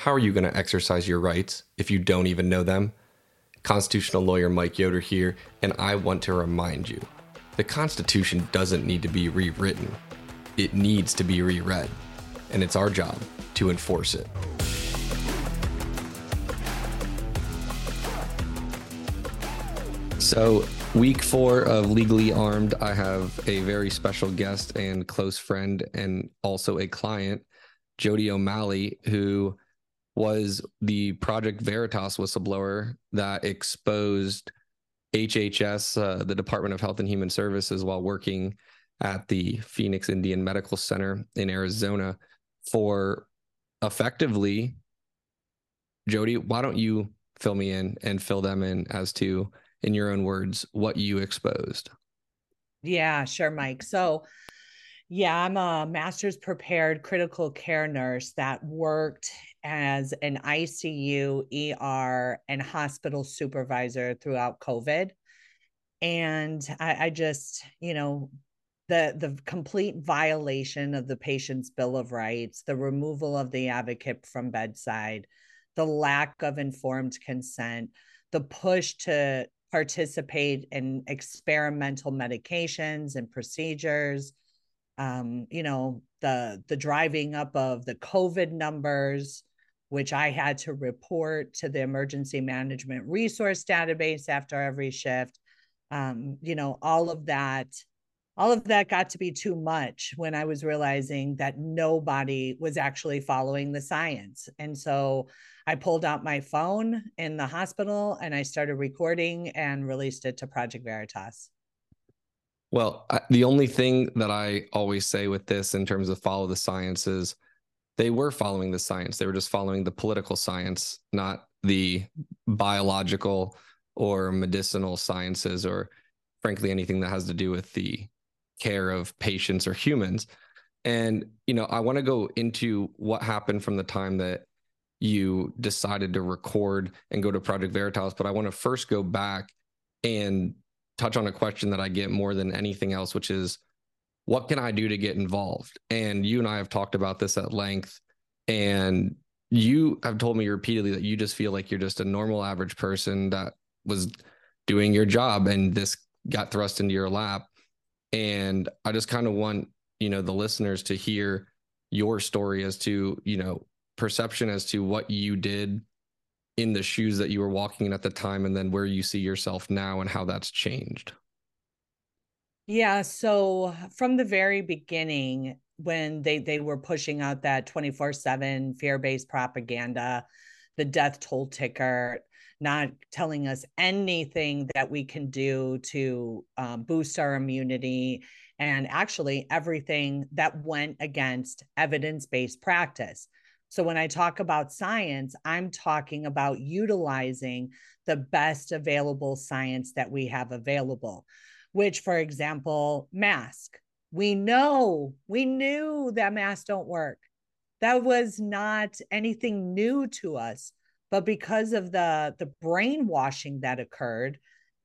How are you going to exercise your rights if you don't even know them? Constitutional lawyer Mike Yoder here, and I want to remind you the Constitution doesn't need to be rewritten, it needs to be reread, and it's our job to enforce it. So, week four of Legally Armed, I have a very special guest and close friend, and also a client, Jodi O'Malley, who was the Project Veritas whistleblower that exposed HHS, uh, the Department of Health and Human Services, while working at the Phoenix Indian Medical Center in Arizona for effectively. Jodi, why don't you fill me in and fill them in as to, in your own words, what you exposed? Yeah, sure, Mike. So, yeah, I'm a master's prepared critical care nurse that worked as an ICU, ER, and hospital supervisor throughout COVID. And I, I just, you know, the the complete violation of the patient's bill of rights, the removal of the advocate from bedside, the lack of informed consent, the push to participate in experimental medications and procedures um, you know the the driving up of the covid numbers which I had to report to the emergency management resource database after every shift. Um, you know, all of that, all of that got to be too much when I was realizing that nobody was actually following the science. And so I pulled out my phone in the hospital and I started recording and released it to Project Veritas. Well, I, the only thing that I always say with this in terms of follow the science is they were following the science. They were just following the political science, not the biological or medicinal sciences, or frankly, anything that has to do with the care of patients or humans. And, you know, I want to go into what happened from the time that you decided to record and go to Project Veritas. But I want to first go back and touch on a question that I get more than anything else, which is what can I do to get involved? And you and I have talked about this at length. And you have told me repeatedly that you just feel like you're just a normal average person that was doing your job and this got thrust into your lap. And I just kind of want, you know, the listeners to hear your story as to, you know, perception as to what you did in the shoes that you were walking in at the time and then where you see yourself now and how that's changed. Yeah. So from the very beginning, when they they were pushing out that 24/7 fear-based propaganda, the death toll ticker, not telling us anything that we can do to um, boost our immunity, and actually everything that went against evidence-based practice. So when I talk about science, I'm talking about utilizing the best available science that we have available which, for example, mask. We know, we knew that masks don't work. That was not anything new to us. But because of the, the brainwashing that occurred,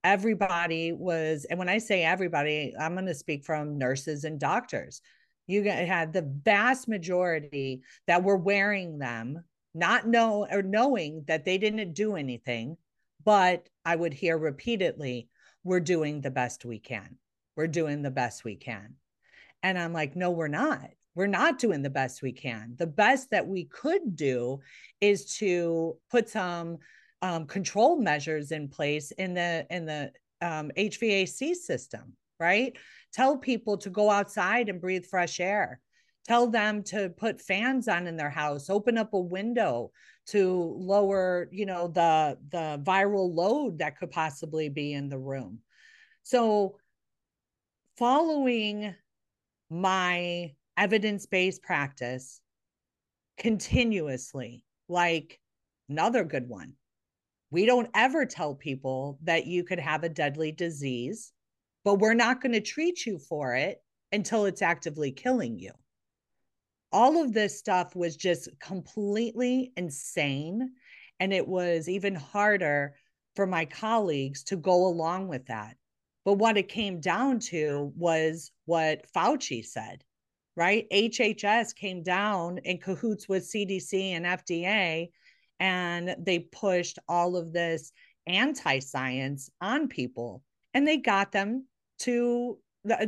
everybody was, and when I say everybody, I'm going to speak from nurses and doctors. You had the vast majority that were wearing them, not know or knowing that they didn't do anything. But I would hear repeatedly, we're doing the best we can. We're doing the best we can. And I'm like, no, we're not. We're not doing the best we can. The best that we could do is to put some um, control measures in place in the in the um, HVAC system, right? Tell people to go outside and breathe fresh air. Tell them to put fans on in their house. Open up a window to lower you know the the viral load that could possibly be in the room so following my evidence-based practice continuously like another good one we don't ever tell people that you could have a deadly disease but we're not going to treat you for it until it's actively killing you all of this stuff was just completely insane. And it was even harder for my colleagues to go along with that. But what it came down to was what Fauci said right? HHS came down in cahoots with CDC and FDA, and they pushed all of this anti science on people, and they got them to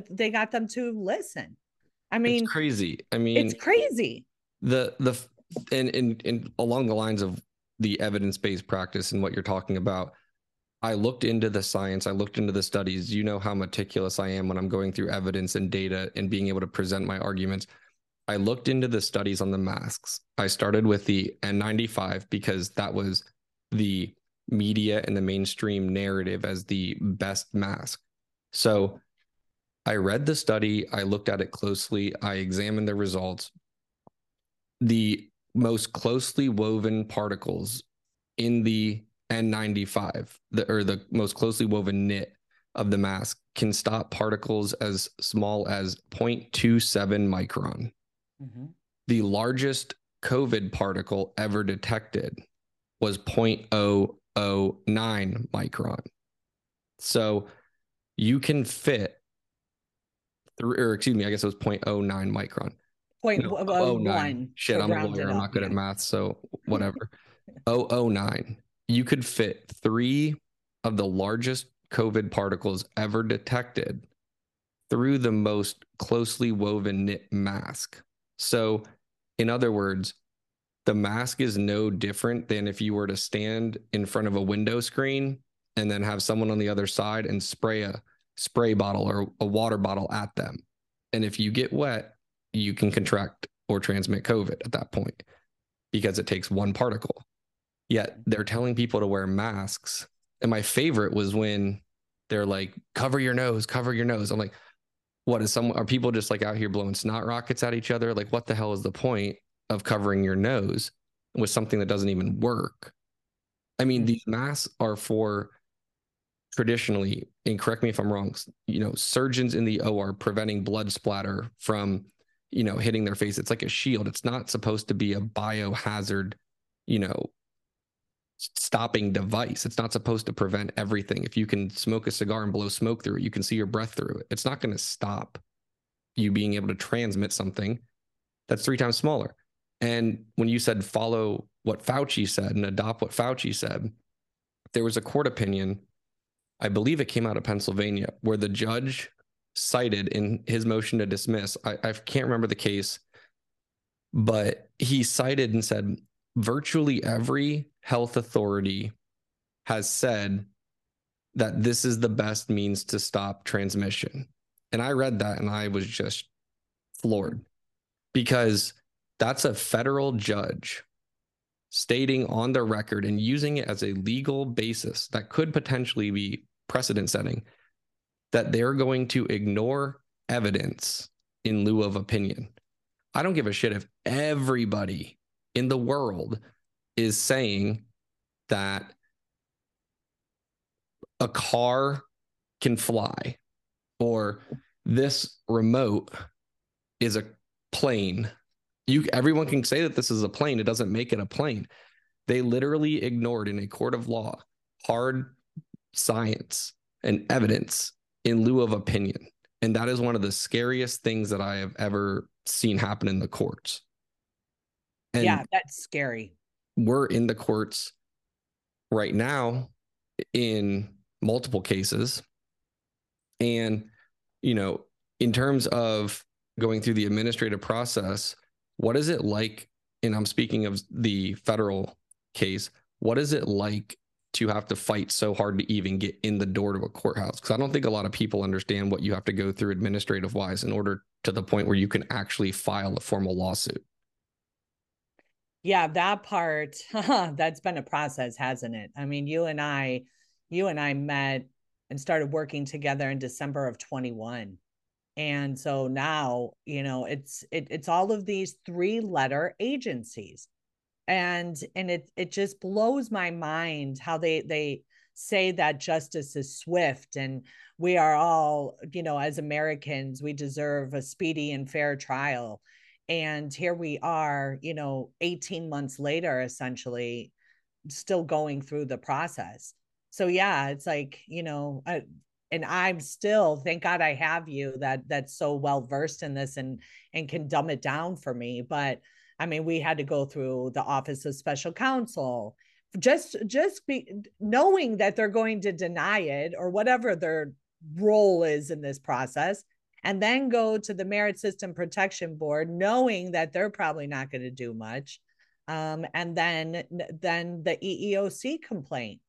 they got them to listen. I mean, it's crazy. I mean, it's crazy. The the and and and along the lines of the evidence based practice and what you're talking about. I looked into the science, I looked into the studies. You know how meticulous I am when I'm going through evidence and data and being able to present my arguments. I looked into the studies on the masks. I started with the N95 because that was the media and the mainstream narrative as the best mask. So I read the study, I looked at it closely, I examined the results. The most closely woven particles in the N95, the or the most closely woven knit of the mask can stop particles as small as 0.27 micron. Mm-hmm. The largest COVID particle ever detected was 0.009 micron. So you can fit through, or excuse me, I guess it was 0.09 micron. Point no, oh, nine. Shit, I'm a lawyer. I'm not good at math, so whatever. 009 you could fit three of the largest COVID particles ever detected through the most closely woven knit mask. So, in other words, the mask is no different than if you were to stand in front of a window screen and then have someone on the other side and spray a spray bottle or a water bottle at them. And if you get wet, you can contract or transmit COVID at that point because it takes one particle. Yet they're telling people to wear masks. And my favorite was when they're like, cover your nose, cover your nose. I'm like, what is some are people just like out here blowing snot rockets at each other? Like, what the hell is the point of covering your nose with something that doesn't even work? I mean, hmm. these masks are for traditionally, and correct me if I'm wrong, you know, surgeons in the OR preventing blood splatter from, you know, hitting their face. It's like a shield. It's not supposed to be a biohazard, you know, stopping device. It's not supposed to prevent everything. If you can smoke a cigar and blow smoke through it, you can see your breath through it. It's not going to stop you being able to transmit something that's three times smaller. And when you said follow what Fauci said and adopt what Fauci said, there was a court opinion, I believe it came out of Pennsylvania, where the judge cited in his motion to dismiss, I, I can't remember the case, but he cited and said virtually every health authority has said that this is the best means to stop transmission. And I read that and I was just floored because that's a federal judge stating on the record and using it as a legal basis that could potentially be precedent setting that they're going to ignore evidence in lieu of opinion. I don't give a shit if everybody in the world is saying that a car can fly or this remote is a plane you everyone can say that this is a plane. It doesn't make it a plane. They literally ignored in a court of law hard science and evidence in lieu of opinion. And that is one of the scariest things that i have ever seen happen in the courts. And yeah that's scary. we're in the courts right now in multiple cases. And, you know, in terms of going through the administrative process, what is it like? And I'm speaking of the federal case, what is it like to have to fight so hard to even get in the door to a courthouse? Because I don't think a lot of people understand what you have to go through administrative wise in order to the point where you can actually file a formal lawsuit yeah that part that's been a process hasn't it i mean you and i you and i met and started working together in december of 21 and so now you know it's it, it's all of these three letter agencies. And and it it just blows my mind how they they say that justice is swift and we are all you know as americans we deserve a speedy and fair trial. And here we are you know 18 months later essentially still going through the process. So yeah it's like you know and i'm still thank god i have you that that's so well versed in this and and can dumb it down for me but i mean we had to go through the office of special counsel just just be knowing that they're going to deny it or whatever their role is in this process and then go to the merit system protection board knowing that they're probably not going to do much um, and then then the eeoc complaint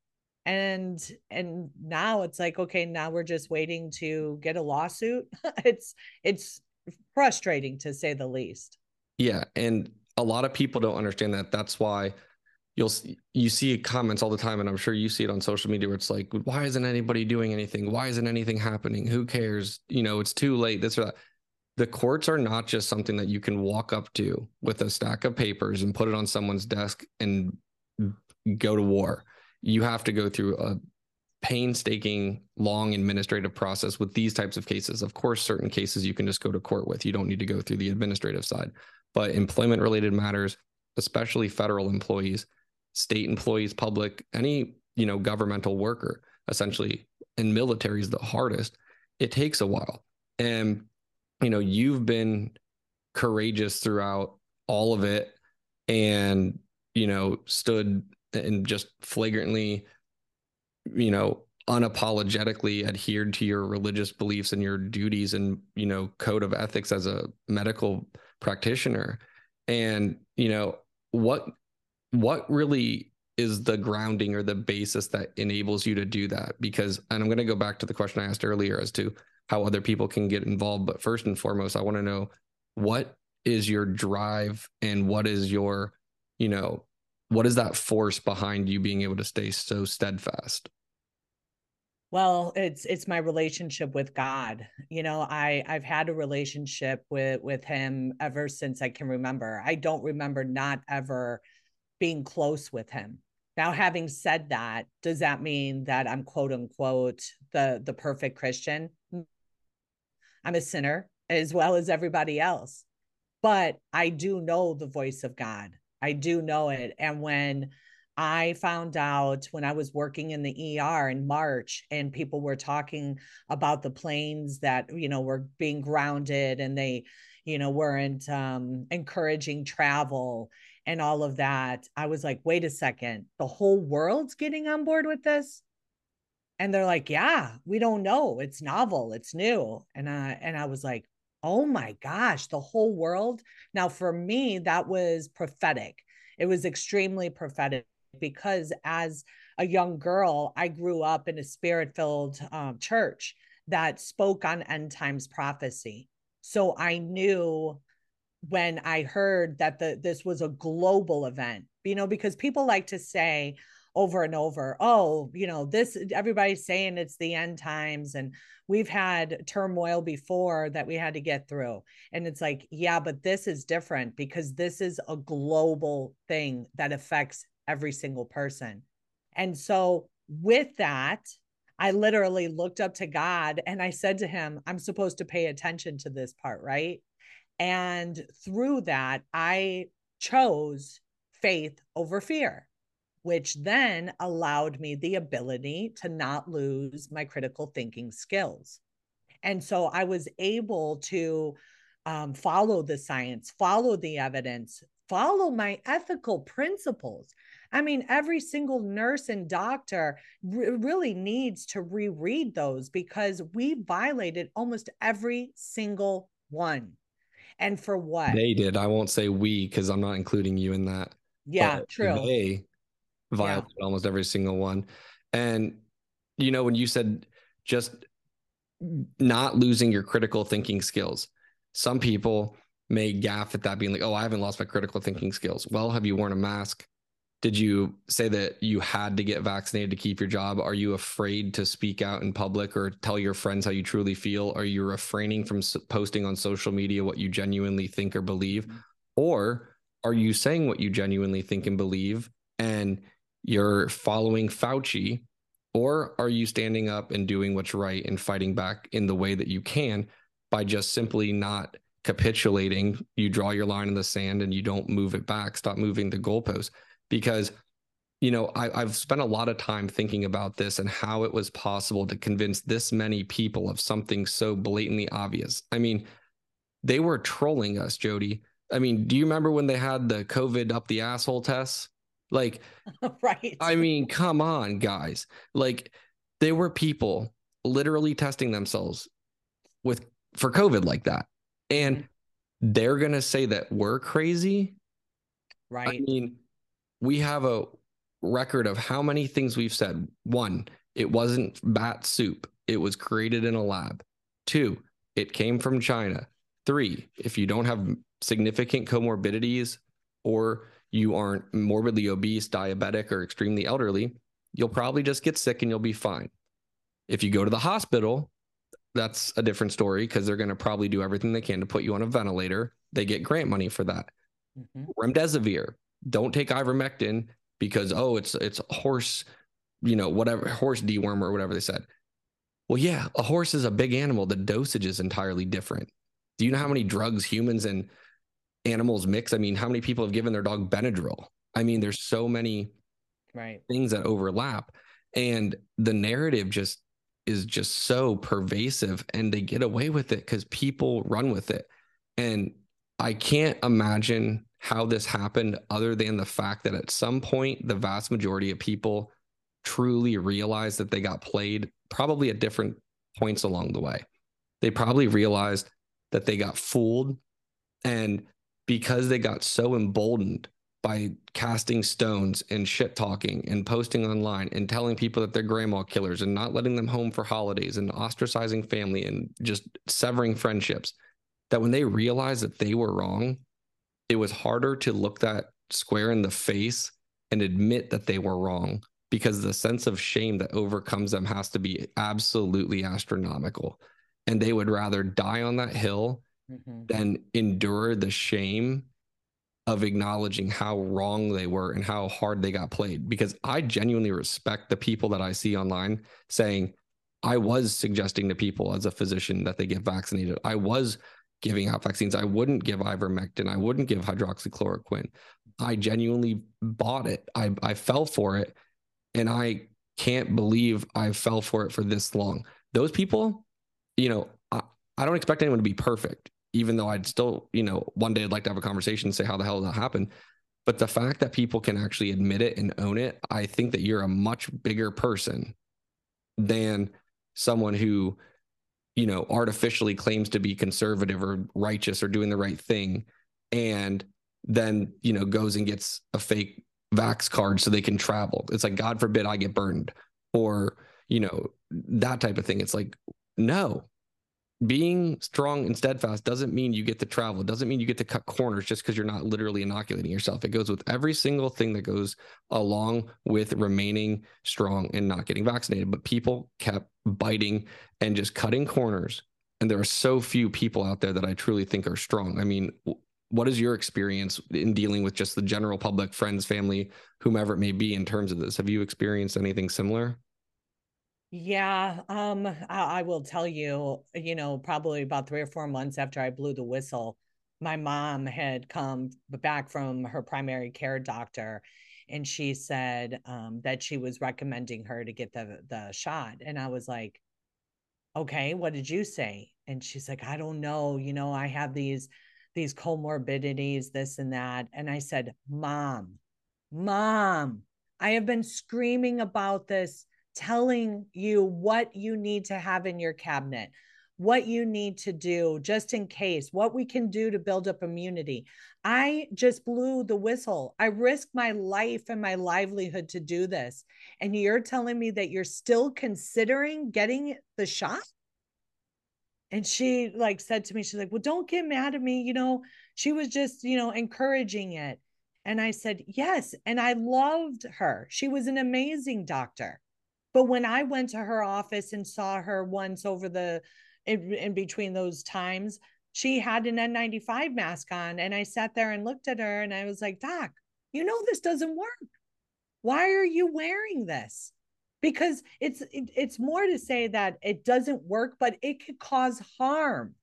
and and now it's like okay now we're just waiting to get a lawsuit. It's it's frustrating to say the least. Yeah and a lot of people don't understand that. That's why you'll you see comments all the time and i'm sure you see it on social media where it's like why isn't anybody doing anything? Why isn't anything happening? Who cares? You know it's too late this or that. The courts are not just something that you can walk up to with a stack of papers and put it on someone's desk and mm, go to war you have to go through a painstaking long administrative process with these types of cases of course certain cases you can just go to court with you don't need to go through the administrative side but employment related matters especially federal employees state employees, public, any, you know, governmental worker, essentially, and military is the hardest. It takes a while. And, you know, you've been courageous throughout all of it and, you know, stood and just flagrantly, you know, unapologetically adhered to your religious beliefs and your duties and, you know, code of ethics as a medical practitioner. And, you know, what what really is the grounding or the basis that enables you to do that because and i'm going to go back to the question i asked earlier as to how other people can get involved but first and foremost i want to know what is your drive and what is your you know what is that force behind you being able to stay so steadfast well it's it's my relationship with god you know i i've had a relationship with with him ever since i can remember i don't remember not ever being close with him. Now, having said that, does that mean that I'm quote unquote the the perfect Christian? I'm a sinner as well as everybody else. But I do know the voice of God. I do know it. And when I found out when I was working in the ER in March and people were talking about the planes that, you know, were being grounded and they, you know, weren't um, encouraging travel and all of that, I was like, wait a second, the whole world's getting on board with this? And they're like, yeah, we don't know. It's novel, it's new. And I and I was like, oh my gosh, the whole world. Now, for me, that was prophetic. It was extremely prophetic because as a young girl, I grew up in a spirit filled um, church that spoke on end times prophecy. So I knew when I heard that the this was a global event, you know, because people like to say over and over, oh, you know, this everybody's saying it's the end times and we've had turmoil before that we had to get through. And it's like, yeah, but this is different because this is a global thing that affects every single person. And so with that, I literally looked up to God and I said to him, I'm supposed to pay attention to this part, right? And through that, I chose faith over fear, which then allowed me the ability to not lose my critical thinking skills. And so I was able to um, follow the science, follow the evidence, follow my ethical principles. I mean, every single nurse and doctor really needs to reread those because we violated almost every single one and for what they did. I won't say we because I'm not including you in that. Yeah, true. They violated yeah. almost every single one. And you know, when you said just not losing your critical thinking skills, some people may gaff at that being like, oh, I haven't lost my critical thinking skills. Well, have you worn a mask? did you say that you had to get vaccinated to keep your job are you afraid to speak out in public or tell your friends how you truly feel are you refraining from posting on social media what you genuinely think or believe mm-hmm. or are you saying what you genuinely think and believe and you're following fauci or are you standing up and doing what's right and fighting back in the way that you can by just simply not capitulating you draw your line in the sand and you don't move it back stop moving the goalposts because you know, I, I've spent a lot of time thinking about this and how it was possible to convince this many people of something so blatantly obvious. I mean, they were trolling us, Jodi. I mean, do you remember when they had the COVID up the asshole tests? Like, right. I mean, come on, guys. Like, there were people literally testing themselves with for COVID like that. And mm-hmm. they're going to say that we're crazy. Right. I mean, we have a record of how many things we've said. One, it wasn't bat soup, it was created in a lab. Two, it came from China. Three, if you don't have significant comorbidities or you aren't morbidly obese, diabetic, or extremely elderly, you'll probably just get sick and you'll be fine. If you go to the hospital, that's a different story because they're going to probably do everything they can to put you on a ventilator. They get grant money for that. Mm-hmm. Remdesivir, don't take ivermectin because oh, it's it's horse, you know, whatever horse deworm or whatever they said. Well, yeah, a horse is a big animal. The dosage is entirely different. Do you know how many drugs humans and animals mix? I mean, how many people have given their dog Benadryl? I mean, there's so many right things that overlap, and the narrative just is just so pervasive, and they get away with it because people run with it. And I can't imagine how this happened other than the fact that at some point the vast majority of people truly realized that they got played probably at different points along the way. They probably realized that they got fooled and because they got so emboldened by casting stones and shit talking and posting online and telling people that they're grandma killers and not letting them home for holidays and ostracizing family and just severing friendships that when they realized that they were wrong it was harder to look that square in the face and admit that they were wrong because the sense of shame that overcomes them has to be absolutely astronomical. And they would rather die on that hill mm-hmm. than endure the shame of acknowledging how wrong they were and how hard they got played. Because I genuinely respect the people that I see online saying, I was suggesting to people as a physician that they get vaccinated. I was giving out vaccines. I wouldn't give ivermectin. I wouldn't give hydroxychloroquine. I genuinely bought it. I, I fell for it. And I can't believe I fell for it for this long. Those people, you know, I, I don't expect anyone to be perfect, even though I'd still, you know, one day I'd like to have a conversation and say, how the hell did that happen? But the fact that people can actually admit it and own it, I think that you're a much bigger person than someone who you know, artificially claims to be conservative or righteous or doing the right thing, and then, you know, goes and gets a fake vax card so they can travel. It's like, God forbid I get burned or, you know, that type of thing. It's like, no, being strong and steadfast doesn't mean you get to travel. Doesn't mean you get to cut corners just because you're not literally inoculating yourself. It goes with every single thing that goes along with remaining strong and not getting vaccinated. But people kept biting and just cutting corners. And there are so few people out there that I truly think are strong. I mean, what is your experience in dealing with just the general public, friends, family, whomever it may be in terms of this? Have you experienced anything similar? Yeah, um, I, I will tell you, you know, probably about three or four months after I blew the whistle, my mom had come back from her primary care doctor and she said um, that she was recommending her to get the the shot and i was like okay what did you say? And she's like i don't know you know i have these these comorbidities this and that and i said mom mom i have been screaming about this telling you what you need to have in your cabinet, what you need to do just in case, what we can do to build up immunity. I just blew the whistle. I risked my life and my livelihood to do this. And you're telling me that you're still considering getting the shot? And she like said to me, she's like, Well, don't get mad at me. You know, she was just, you know, encouraging it. And I said, Yes. And I loved her. She was an amazing doctor. But when I went to her office and saw her once over the in, in between those times, she had an N95 mask on. And I sat there and looked at her and I was like, Doc, you know, this doesn't work. Why are you wearing this? Because it's it, it's more to say that it doesn't work, but it could cause harm.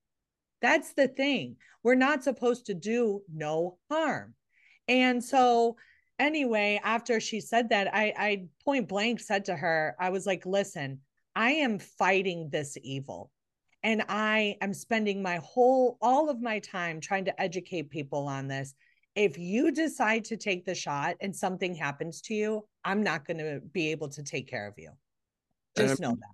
That's the thing. We're not supposed to do no harm. And so anyway, after she said that, I, I point blank said to her, I was like, listen, I am fighting this evil. And I am spending my whole, all of my time trying to educate people on this. If you decide to take the shot and something happens to you, I'm not going to be able to take care of you. Just know that.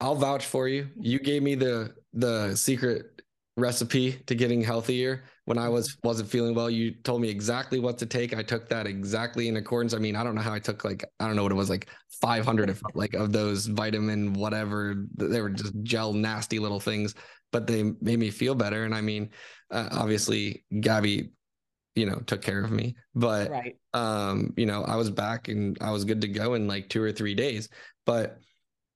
I'll vouch for you. You gave me the the secret recipe to getting healthier when I was wasn't feeling well. You told me exactly what to take. I took that exactly in accordance. I mean, I don't know how I took like I don't know what it was like 500 of like of those vitamin whatever. They were just gel nasty little things, but they made me feel better. And I mean, uh, obviously, Gabby, you know, took care of me. But right. um, you know, I was back and I was good to go in like two or three days. But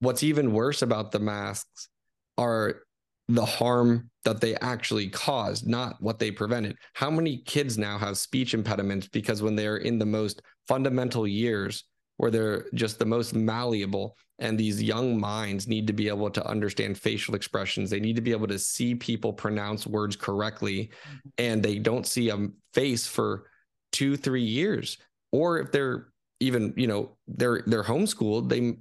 what's even worse about the masks are the harm that they actually caused, not what they prevented. How many kids now have speech impediments because when they're in the most fundamental years where they're just the most malleable and these young minds need to be able to understand facial expressions they need to be able to see people pronounce words correctly mm-hmm. and they don't see a face for 2 3 years or if they're even you know they're they're homeschooled they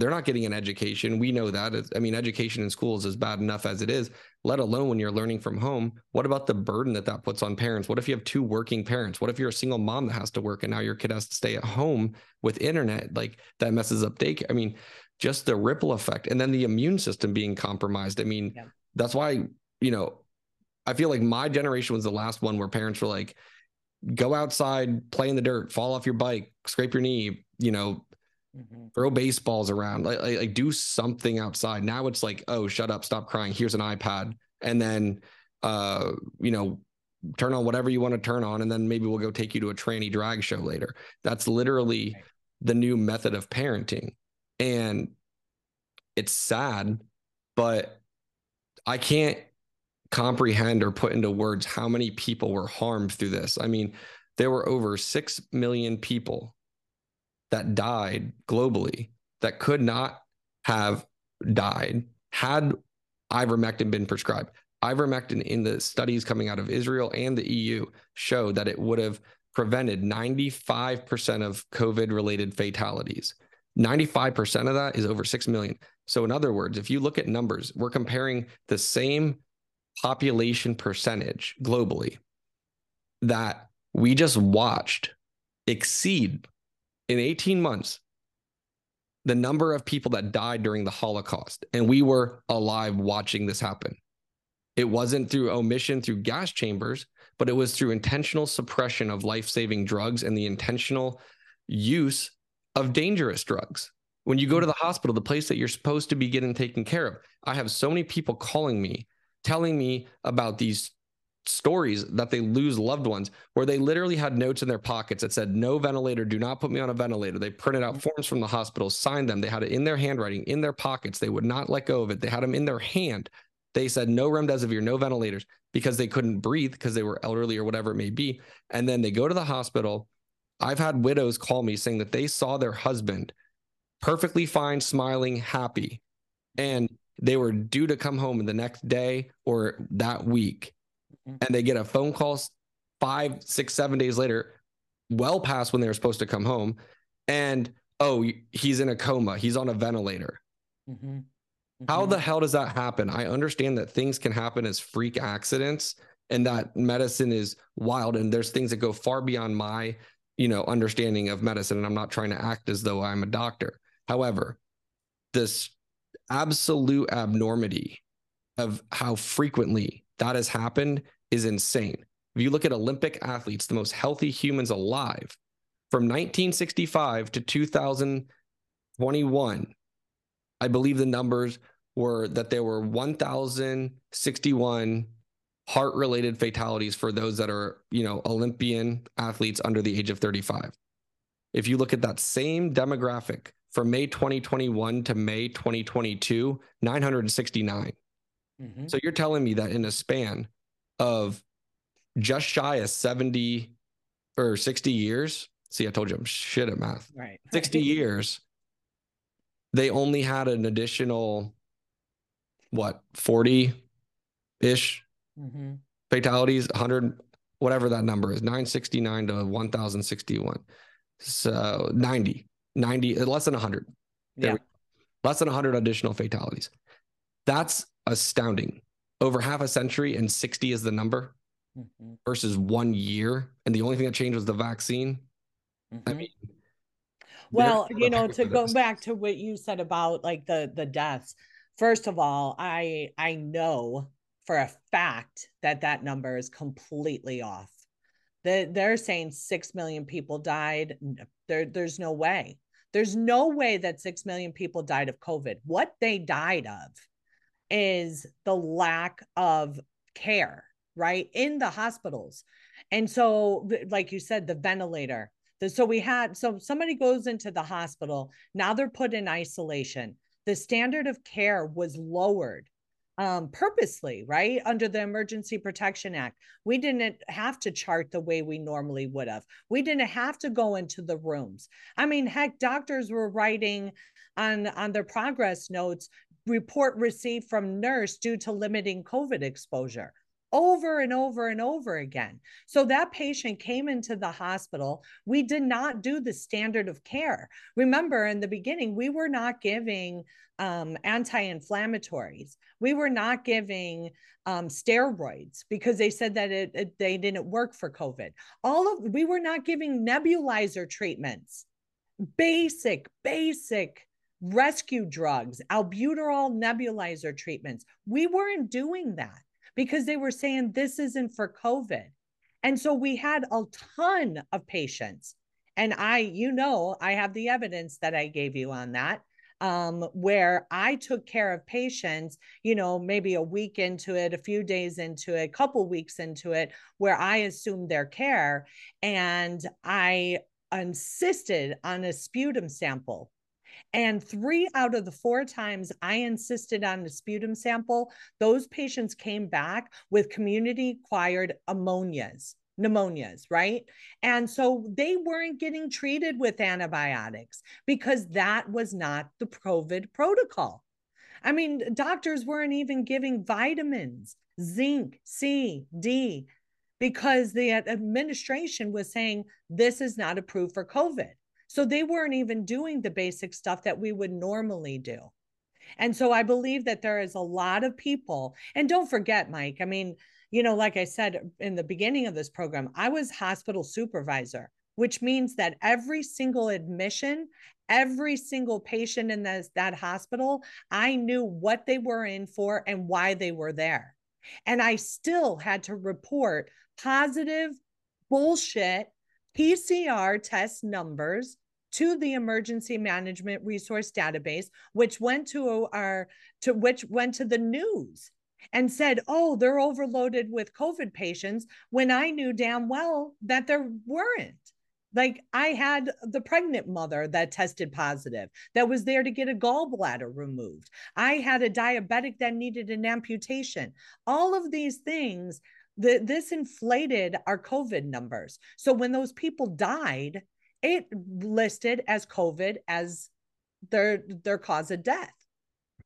they're not getting an education. We know that. I mean, education in schools is bad enough as it is, let alone when you're learning from home. What about the burden that that puts on parents? What if you have two working parents? What if you're a single mom that has to work and now your kid has to stay at home with internet? Like that messes up daycare. I mean, just the ripple effect and then the immune system being compromised. I mean, yeah. that's why, you know, I feel like my generation was the last one where parents were like, go outside, play in the dirt, fall off your bike, scrape your knee, you know, Mm-hmm. Throw baseballs around, like, like, like do something outside. Now it's like, oh, shut up, stop crying. Here's an iPad, and then, uh, you know, turn on whatever you want to turn on, and then maybe we'll go take you to a tranny drag show later. That's literally the new method of parenting, and it's sad, but I can't comprehend or put into words how many people were harmed through this. I mean, there were over 6 million people that died globally that could not have died had ivermectin been prescribed. Ivermectin in the studies coming out of Israel and the EU showed that it would have prevented 95% of COVID related fatalities. 95% of that is over 6 million. So, in other words, if you look at numbers, we're comparing the same population percentage globally that we just watched exceed in 18 months the number of people that died during the Holocaust, and we were alive watching this happen. It wasn't through omission through gas chambers, but it was through intentional suppression of life saving drugs and the intentional use of dangerous drugs. When you go to the hospital, the place that you're supposed to be getting taken care of, I have so many people calling me, telling me about these stories that they lose loved ones where they literally had notes in their pockets that said no ventilator do not put me on a ventilator. They printed out forms from the hospital signed them. They had it in their handwriting in their pockets. They would not let go of it. They had them in their hand. They said no remdesivir no ventilators because they couldn't breathe because they were elderly or whatever it may be. And then they go to the hospital. I've had widows call me saying that they saw their husband perfectly fine smiling happy. And they were due to come home the next day or that week. Mm-hmm. And they get a phone call five, six, seven days later, well past when they were supposed to come home, and oh, he's in a coma, he's on a ventilator. Mm-hmm. Mm-hmm. How the hell does that happen? I understand that things can happen as freak accidents and that medicine is wild and there's things that go far beyond my, you know, understanding of medicine and I'm not trying to act as though I'm a doctor. However, this absolute abnormity of how frequently that has happened is insane. If you look at Olympic athletes, the most healthy humans alive from 1965 to 2021, I believe the numbers were that there were 1,061 heart related fatalities for those that are, you know, Olympian athletes under the age of 35. If you look at that same demographic from May 2021 to May 2022, 969. Mm-hmm. So you're telling me that in a span of just shy of 70 or 60 years, see, I told you I'm shit at math. Right. 60 years, they only had an additional, what, 40 ish mm-hmm. fatalities, 100 whatever that number is 969 to 1061 so 90 90 less than 100 yeah. less than 100 additional fatalities that's astounding over half a century and 60 is the number mm-hmm. versus one year and the only thing that changed was the vaccine mm-hmm. i mean well you know to go back to what you said about like the the deaths first of all i i know for a fact that that number is completely off. They, they're saying 6 million people died. There, there's no way. There's no way that 6 million people died of COVID. What they died of is the lack of care, right? In the hospitals. And so, like you said, the ventilator. So we had, so somebody goes into the hospital. Now they're put in isolation. The standard of care was lowered um, purposely, right? Under the Emergency Protection Act. We didn't have to chart the way we normally would have. We didn't have to go into the rooms. I mean, heck, doctors were writing on, on their progress notes report received from nurse due to limiting COVID exposure over and over and over again. So that patient came into the hospital. We did not do the standard of care. Remember, in the beginning, we were not giving um, anti inflammatories, we were not giving um, steroids because they said that it, it, they didn't work for COVID. All of we were not giving nebulizer treatments, basic, basic rescue drugs, albuterol nebulizer treatments. We weren't doing that because they were saying this isn't for COVID. And so we had a ton of patients. And I, you know, I have the evidence that I gave you on that. Um, where I took care of patients, you know, maybe a week into it, a few days into it, a couple weeks into it, where I assumed their care and I insisted on a sputum sample and three out of the four times I insisted on a sputum sample, those patients came back with community acquired ammonias pneumonias, right? And so they weren't getting treated with antibiotics because that was not the COVID protocol. I mean, doctors weren't even giving vitamins, zinc, C, D, because the administration was saying this is not approved for COVID. So they weren't even doing the basic stuff that we would normally do. And so I believe that there is a lot of people, and don't forget, Mike, I mean, you know, like I said in the beginning of this program, I was hospital supervisor, which means that every single admission, every single patient in this, that hospital, I knew what they were in for and why they were there. And I still had to report positive bullshit PCR test numbers to the emergency management resource database which went to our to which went to the news and said oh they're overloaded with covid patients when i knew damn well that there weren't. Like i had the pregnant mother that tested positive that was there to get a gallbladder removed. I had a diabetic that needed an amputation. All of these things the, this inflated our COVID numbers. So when those people died, it listed as COVID as their their cause of death.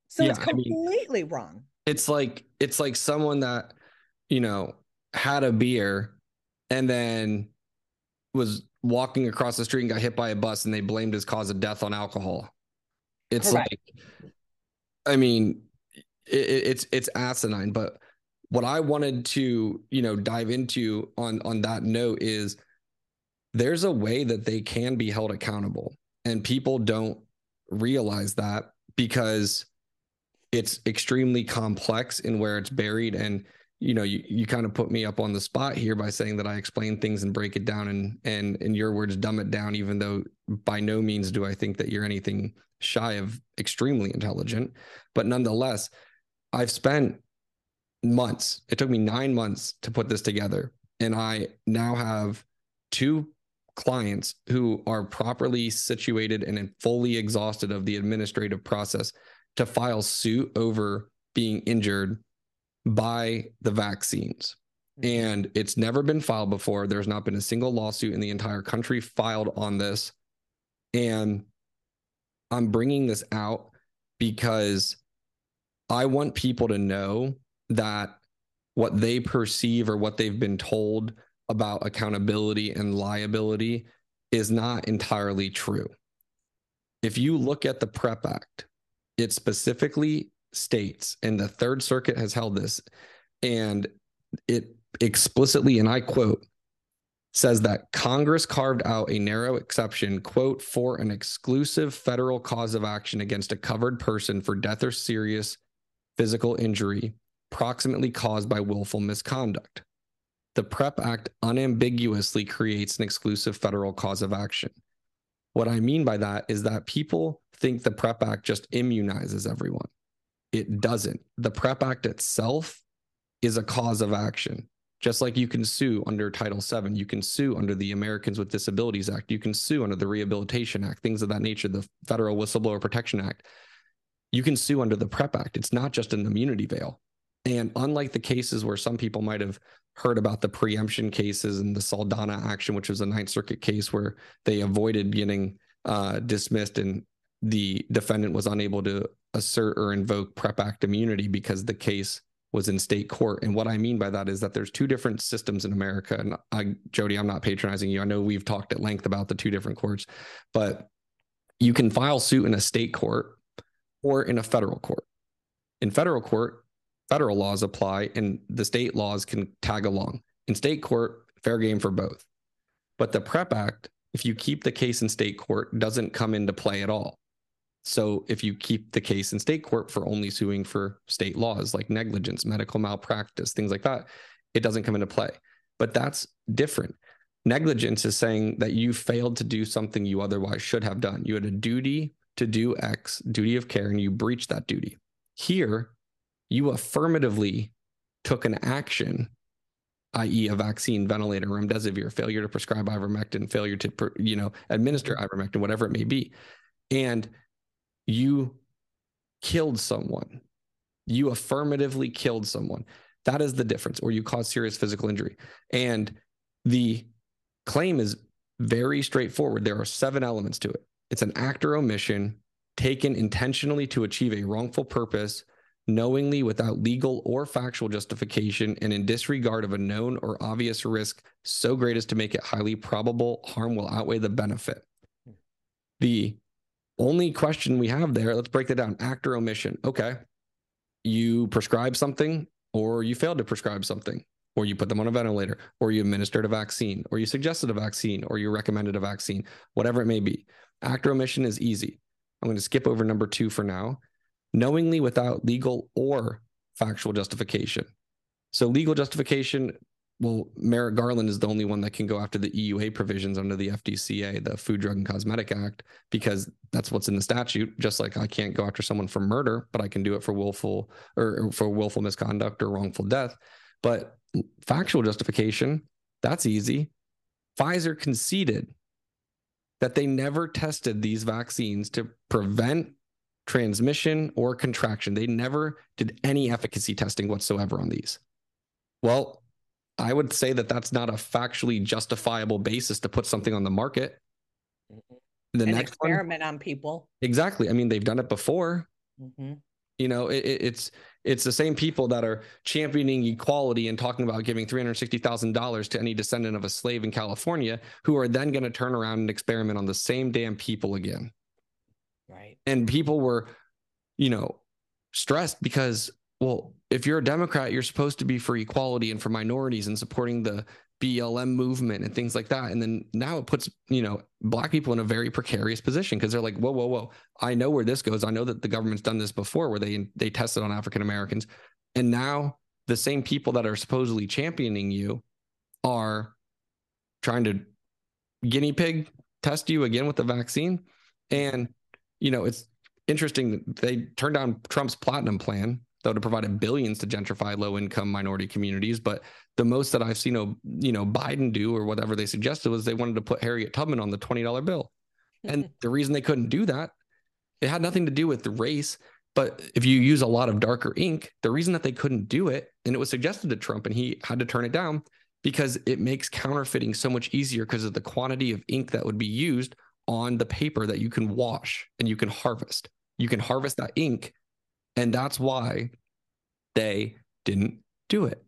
So yeah, it's completely I mean, wrong. It's like it's like someone that you know had a beer and then was walking across the street and got hit by a bus and they blamed his cause of death on alcohol. It's Correct. like I mean it, it's it's asinine, but what I wanted to, you know, dive into on on that note is there's a way that they can be held accountable and people don't realize that because it's extremely complex in where it's buried. And you know you, you kind of put me up on the spot here by saying that i explain things and break it down and and in your words dumb it down even though by no means do i think that you're anything shy of extremely intelligent. But nonetheless i've spent months. It took me nine months to put this together. And I now have two clients who are properly situated and fully exhausted of the administrative process to file suit over being injured by the vaccines. Mm-hmm. And it's never been filed before. There's not been a single lawsuit in the entire country filed on this. And I'm bringing this out because I want people to know that what they perceive or what they've been told about accountability and liability is not entirely true. If you look at the PREP Act, it specifically states, and the Third Circuit has held this, and it explicitly, and I quote, says that Congress carved out a narrow exception, quote, for an exclusive federal cause of action against a covered person for death or serious physical injury proximately caused by willful misconduct. The PREP Act unambiguously creates an exclusive federal cause of action. What I mean by that is that people think the PREP Act just immunizes everyone. It doesn't. The PREP Act itself is a cause of action. Just like you can sue under Title VII, you can sue under the Americans with Disabilities Act, you can sue under the Rehabilitation Act, things of that nature, the Federal Whistleblower Protection Act. You can sue under the PREP Act. It's not just an immunity veil. And unlike the cases where some people might have heard about the preemption cases and the Saldana action, which was a Ninth Circuit case where they avoided getting uh, dismissed and the defendant was unable to assert or invoke PREP Act immunity because the case was in state court. And what I mean by that is that there's two different systems in America. And I, Jodi, I'm not patronizing you. I know we've talked at length about the two different courts, but you can file suit in a state court or in a federal court. In federal court, federal laws apply and the state laws can tag along. In state court, fair game for both. But the PREP Act, if you keep the case in state court, doesn't come into play at all. So if you keep the case in state court for only suing for state laws like negligence, medical malpractice, things like that, it doesn't come into play. But that's different. Negligence is saying that you failed to do something you otherwise should have done. You had a duty to do X, duty of care, and you breached that duty. Here, you affirmatively took an action, i.e., a vaccine, ventilator, remdesivir, failure to prescribe ivermectin, failure to, you know, administer mm-hmm. ivermectin, whatever it may be, and you killed someone. You affirmatively killed someone. That is the difference, or you caused serious physical injury. And the claim is very straightforward. There are seven elements to it. It's an act or omission taken intentionally to achieve a wrongful purpose, knowingly without legal or factual justification, and in disregard of a known or obvious risk so great as to make it highly probable harm will outweigh the benefit. The only question we have there, let's break that down. Act or omission. Okay. You prescribe something or you failed to prescribe something, or you put them on a ventilator, or you administered a vaccine, or you suggested a vaccine, or you recommended a vaccine, whatever it may be. Act or omission is easy. I'm going to skip over number two for now. Knowingly without legal or factual justification. So, legal justification, well, Merrick Garland is the only one that can go after the EUA provisions under the FDCA, the Food, Drug, and Cosmetic Act, because that's what's in the statute. Just like I can't go after someone for murder, but I can do it for willful or for willful misconduct or wrongful death. But factual justification, that's easy. Pfizer conceded that they never tested these vaccines to prevent transmission or contraction. They never did any efficacy testing whatsoever on these. Well, I would say that that's not a factually justifiable basis to put something on the market. The An next experiment one, on people. Exactly. I mean, they've done it before. Mm-hmm. You know, it, it's it's the same people that are championing equality and talking about giving three hundred sixty thousand dollars to any descendant of a slave in California, who are then going to turn around and experiment on the same damn people again. Right. And people were, you know, stressed because well, if you're a Democrat, you're supposed to be for equality and for minorities and supporting the BLM movement and things like that. And then now it puts, you know, black people in a very precarious position because they're like, whoa, whoa, whoa. I know where this goes. I know that the government's done this before where they they tested on African Americans. And now the same people that are supposedly championing you are trying to guinea pig test you again with the vaccine. And, you know, it's interesting. They turned down Trump's platinum plan that would have provided billions to gentrify low income minority communities. But the most that I've seen, you know, Biden do or whatever they suggested was they wanted to put Harriet Tubman on the $20 bill. And the reason they couldn't do that, it had nothing to do with the race. But if you use a lot of darker ink, the reason that they couldn't do it, and it was suggested to Trump and he had to turn it down because it makes counterfeiting so much easier because of the quantity of ink that would be used on the paper that you can wash and you can harvest. You can harvest that ink and that's why they didn't do it.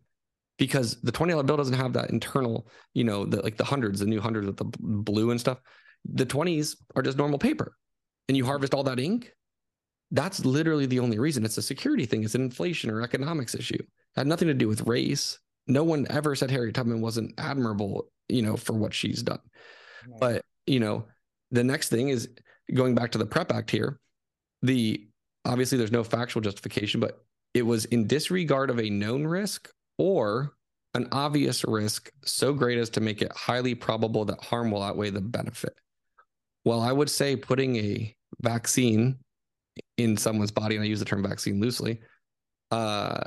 because the $20 bill doesn't have that internal, you know, the like the hundreds, the new hundreds with the blue and stuff. The 20s are just normal paper. And you harvest all that ink. That's literally the only reason. It's a security thing, it's an inflation or economics issue. It had nothing to do with race. No one ever said Harriet Tubman wasn't admirable, you know, for what she's done. But, you know, the next thing is going back to the PREP Act here. The obviously there's no factual justification, but it was in disregard of a known risk or an obvious risk so great as to make it highly probable that harm will outweigh the benefit. Well, I would say putting a vaccine in someone's body, and I use the term vaccine loosely, uh,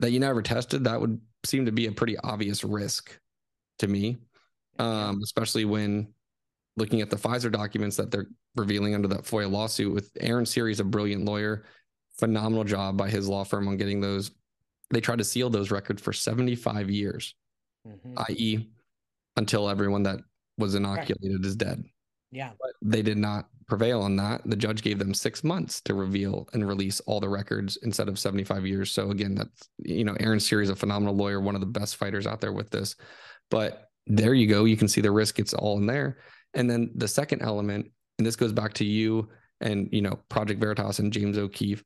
that you never tested, that would seem to be a pretty obvious risk to me, um, especially when looking at the Pfizer documents that they're revealing under that FOIA lawsuit with Aaron Siri, a brilliant lawyer, phenomenal job by his law firm on getting those they tried to seal those records for 75 years, mm-hmm. i.e., until everyone that was inoculated right. is dead. Yeah. But they did not prevail on that. The judge gave them six months to reveal and release all the records instead of 75 years. So again, that's you know, Aaron Siri is a phenomenal lawyer, one of the best fighters out there with this. But there you go. You can see the risk, it's all in there. And then the second element, and this goes back to you and you know, Project Veritas and James O'Keefe,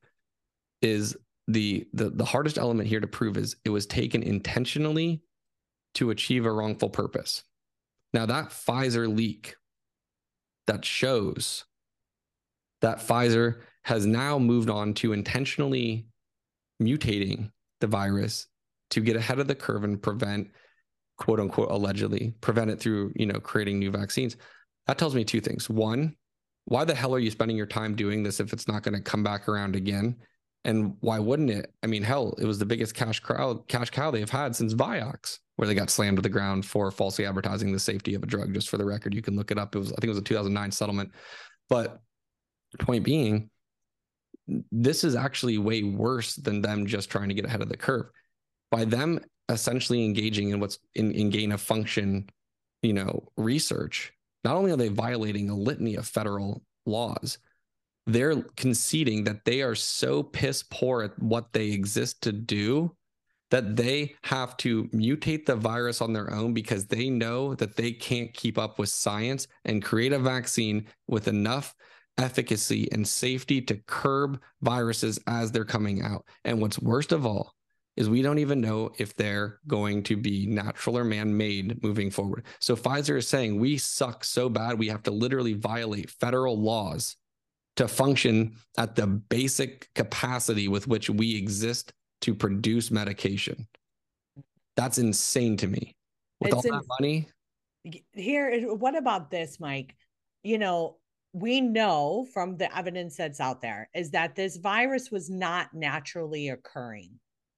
is the the the hardest element here to prove is it was taken intentionally to achieve a wrongful purpose. Now that Pfizer leak that shows that Pfizer has now moved on to intentionally mutating the virus to get ahead of the curve and prevent quote unquote allegedly prevent it through you know creating new vaccines that tells me two things one why the hell are you spending your time doing this if it's not going to come back around again and why wouldn't it? I mean, hell, it was the biggest cash cow, cash cow they've had since Vioxx, where they got slammed to the ground for falsely advertising the safety of a drug. Just for the record, you can look it up. It was, I think it was a 2009 settlement. But point being, this is actually way worse than them just trying to get ahead of the curve. By them essentially engaging in what's in, in gain of function, you know, research, not only are they violating a litany of federal laws, they're conceding that they are so piss poor at what they exist to do that they have to mutate the virus on their own because they know that they can't keep up with science and create a vaccine with enough efficacy and safety to curb viruses as they're coming out. And what's worst of all is we don't even know if they're going to be natural or man made moving forward. So Pfizer is saying we suck so bad, we have to literally violate federal laws to function at the basic capacity with which we exist to produce medication. That's insane to me. With it's all that money. Here, what about this, Mike? You know, we know from the evidence that's out there is that this virus was not naturally occurring.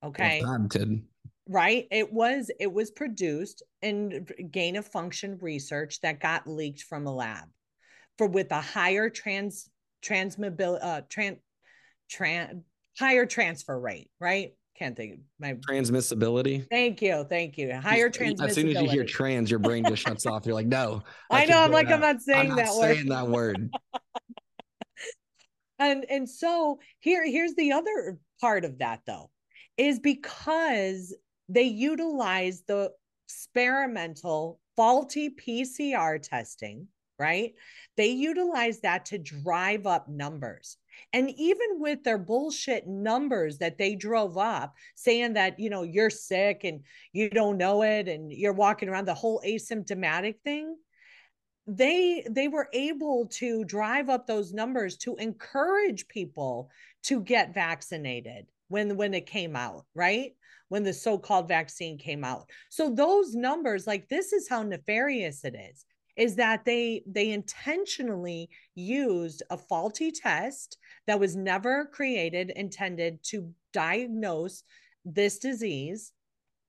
Okay. Patented. Right. It was it was produced in gain of function research that got leaked from a lab for with a higher trans transmissibility, uh, tran, tran, higher transfer rate, right? Can't think my transmissibility. Thank you, thank you. Higher transmissibility. As soon as you hear trans, your brain just shuts off. You're like, no. I know. I'm like, I'm not saying I'm not that saying word. that word. and and so here here's the other part of that though, is because they utilize the experimental faulty PCR testing right? They utilize that to drive up numbers. And even with their bullshit numbers that they drove up, saying that, you know, you're sick and you don't know it and you're walking around the whole asymptomatic thing, they they were able to drive up those numbers to encourage people to get vaccinated when when it came out, right? When the so-called vaccine came out. So those numbers like this is how nefarious it is is that they they intentionally used a faulty test that was never created intended to diagnose this disease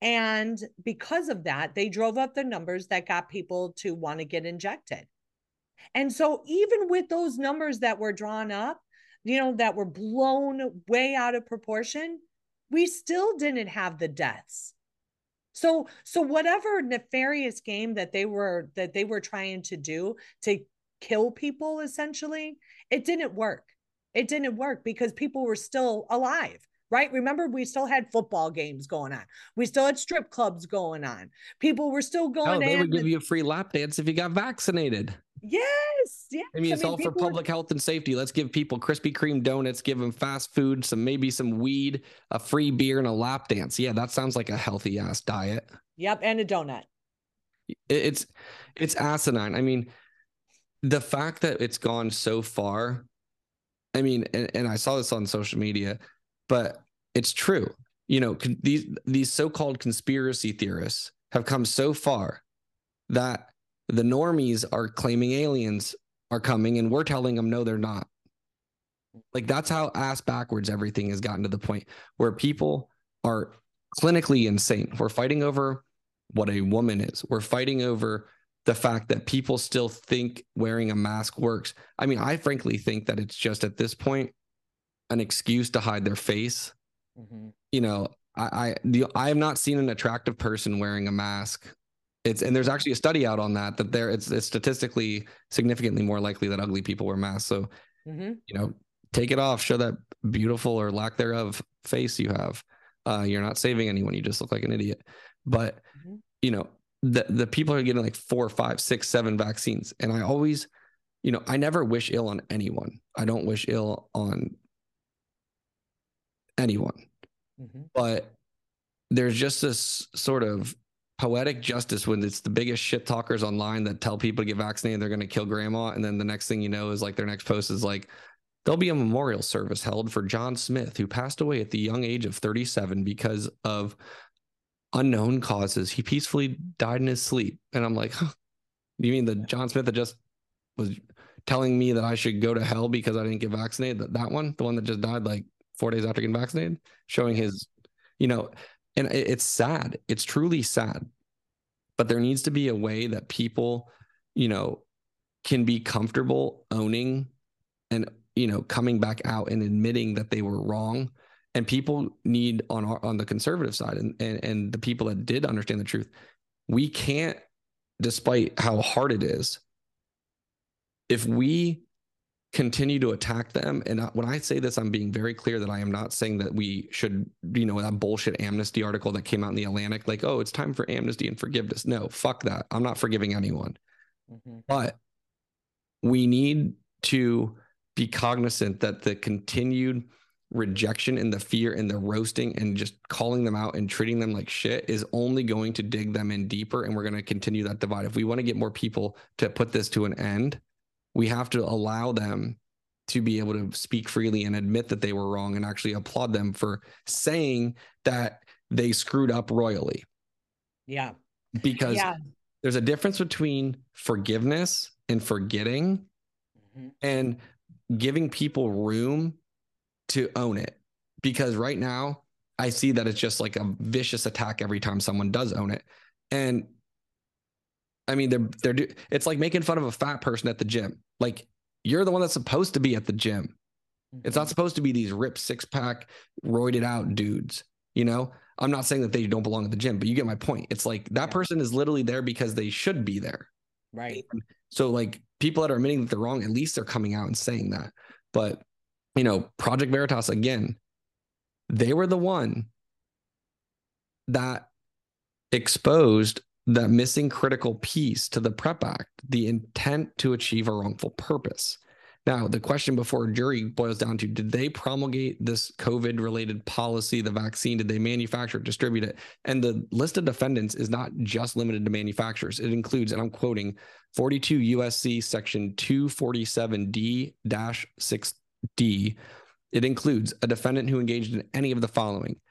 and because of that they drove up the numbers that got people to want to get injected and so even with those numbers that were drawn up you know that were blown way out of proportion we still didn't have the deaths so so whatever nefarious game that they were that they were trying to do to kill people essentially, it didn't work. It didn't work because people were still alive. right? Remember, we still had football games going on. We still had strip clubs going on. People were still going. Oh, they would give you a free lap dance if you got vaccinated. Yes, yes. I mean, it's I mean, all for public were... health and safety. Let's give people Krispy Kreme donuts, give them fast food, some maybe some weed, a free beer, and a lap dance. Yeah, that sounds like a healthy ass diet. Yep, and a donut. It's it's asinine. I mean, the fact that it's gone so far. I mean, and, and I saw this on social media, but it's true. You know, these these so-called conspiracy theorists have come so far that the normies are claiming aliens are coming and we're telling them no they're not. Like that's how ass backwards everything has gotten to the point where people are clinically insane. We're fighting over what a woman is. We're fighting over the fact that people still think wearing a mask works. I mean i frankly think that it's just at this point an excuse to hide their face. Mm-hmm. you know i i the, i have not seen an attractive person wearing a mask it's and there's actually a study out on that that there it's, it's statistically significantly more likely that ugly people wear masks. So mm-hmm. you know, take it off, show that beautiful or lack thereof face you have. Uh, you're not saving anyone. You just look like an idiot. But mm-hmm. you know, the the people are getting like four, five, six, seven vaccines, and I always, you know, I never wish ill on anyone. I don't wish ill on anyone. Mm-hmm. But there's just this sort of poetic justice when it's the biggest shit talkers online that tell people to get vaccinated they're going to kill grandma and then the next thing you know is like their next post is like there'll be a memorial service held for John Smith who passed away at the young age of 37 because of unknown causes. He peacefully died in his sleep. And I'm like huh, you mean the John Smith that just was telling me that I should go to hell because I didn't get vaccinated? That, that one? The one that just died like 4 days after getting vaccinated? Showing his you know and it's sad. It's truly sad. But there needs to be a way that people you know can be comfortable owning and you know coming back out and admitting that they were wrong. And people need on our on the conservative side and and, and the people that did understand the truth we can't despite how hard it is if we continue to attack them. And when I say this, I'm being very clear that I am not saying that we should, you know, that bullshit amnesty article that came out in the Atlantic, like, oh, it's time for amnesty and forgiveness. No, fuck that. I'm not forgiving anyone. Mm-hmm. But we need to be cognizant that the continued rejection and the fear and the roasting and just calling them out and treating them like shit is only going to dig them in deeper. And we're going to continue that divide. If we want to get more people to put this to an end, we have to allow them to be able to speak freely and admit that they were wrong and actually applaud them for saying that they screwed up royally. Yeah. Because yeah. there's a difference between forgiveness and forgetting mm-hmm. and giving people room to own it. Because right now, I see that it's just like a vicious attack every time someone does own it. And I mean, they're they're it's like making fun of a fat person at the gym. Like you're the one that's supposed to be at the gym. It's not mm-hmm. supposed to be these ripped six pack, roided out dudes. You know, I'm not saying that they don't belong at the gym, but you get my point. It's like that person is literally there because they should be there. Right. So like people that are admitting that they're wrong, at least they're coming out and saying that. But you know, Project Veritas again, they were the one that exposed that missing critical piece to the PREP Act, the intent to achieve a wrongful purpose. Now, the question before a jury boils down to did they promulgate this COVID related policy, the vaccine? Did they manufacture it, distribute it? And the list of defendants is not just limited to manufacturers. It includes, and I'm quoting 42 USC section 247D 6D. It includes a defendant who engaged in any of the following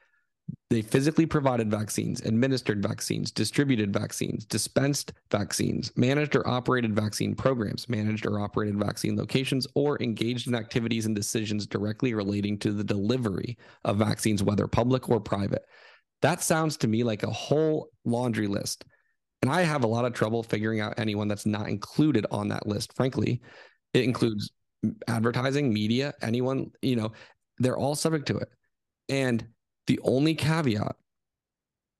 they physically provided vaccines, administered vaccines, distributed vaccines, dispensed vaccines, managed or operated vaccine programs, managed or operated vaccine locations, or engaged in activities and decisions directly relating to the delivery of vaccines, whether public or private. That sounds to me like a whole laundry list. And I have a lot of trouble figuring out anyone that's not included on that list. Frankly, it includes advertising, media, anyone, you know, they're all subject to it. And the only caveat